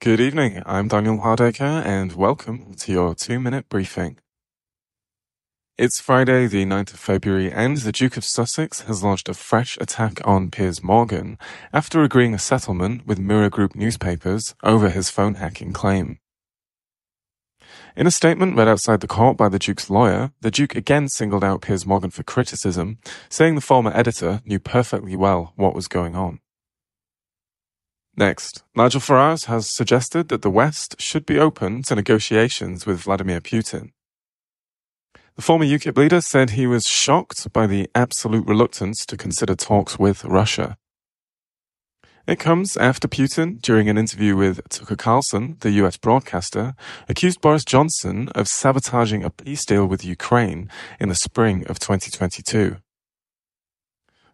Good evening. I'm Daniel Hardacre, and welcome to your two minute briefing. It's Friday, the 9th of February, and the Duke of Sussex has launched a fresh attack on Piers Morgan after agreeing a settlement with Mirror Group newspapers over his phone hacking claim. In a statement read outside the court by the Duke's lawyer, the Duke again singled out Piers Morgan for criticism, saying the former editor knew perfectly well what was going on. Next, Nigel Farage has suggested that the West should be open to negotiations with Vladimir Putin. The former UKIP leader said he was shocked by the absolute reluctance to consider talks with Russia. It comes after Putin, during an interview with Tucker Carlson, the US broadcaster, accused Boris Johnson of sabotaging a peace deal with Ukraine in the spring of 2022.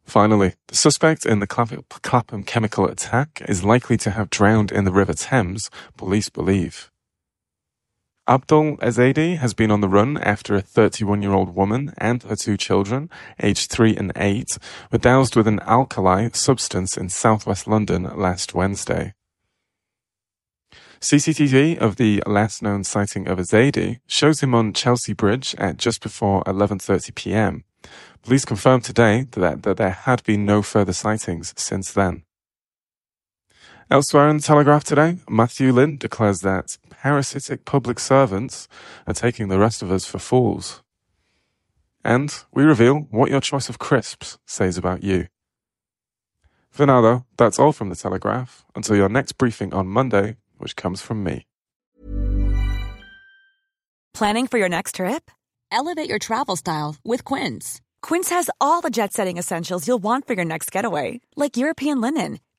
Finally, the suspect in the Clapham chemical attack is likely to have drowned in the River Thames, police believe. Abdul Ezedi has been on the run after a 31 year old woman and her two children, aged 3 and 8, were doused with an alkali substance in southwest London last Wednesday. CCTV of the last known sighting of Ezedi shows him on Chelsea Bridge at just before 11:30 p.m. Police confirmed today that, that there had been no further sightings since then. Elsewhere in the Telegraph today, Matthew Lynn declares that parasitic public servants are taking the rest of us for fools. And we reveal what your choice of crisps says about you. For now, though, that's all from the Telegraph. Until your next briefing on Monday, which comes from me. Planning for your next trip? Elevate your travel style with Quince. Quince has all the jet setting essentials you'll want for your next getaway, like European linen,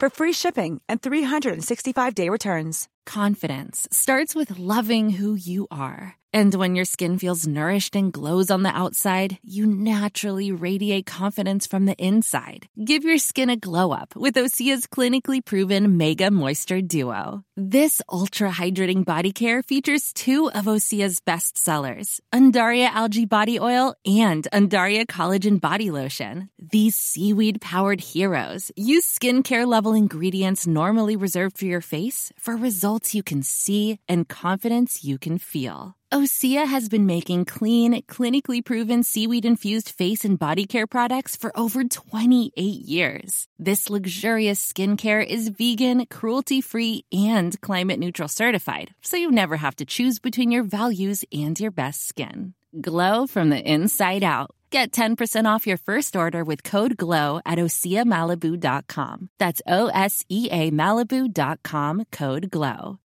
for free shipping and 365-day returns. Confidence starts with loving who you are. And when your skin feels nourished and glows on the outside, you naturally radiate confidence from the inside. Give your skin a glow up with Osea's clinically proven Mega Moisture Duo. This ultra hydrating body care features two of Osea's best sellers, Undaria Algae Body Oil and Undaria Collagen Body Lotion. These seaweed powered heroes use skincare level ingredients normally reserved for your face for results you can see and confidence you can feel. Osea has been making clean, clinically proven seaweed infused face and body care products for over 28 years. This luxurious skincare is vegan, cruelty free, and climate neutral certified, so you never have to choose between your values and your best skin. Glow from the inside out. Get 10% off your first order with code GLOW at OseaMalibu.com. That's O S E A Malibu.com code GLOW.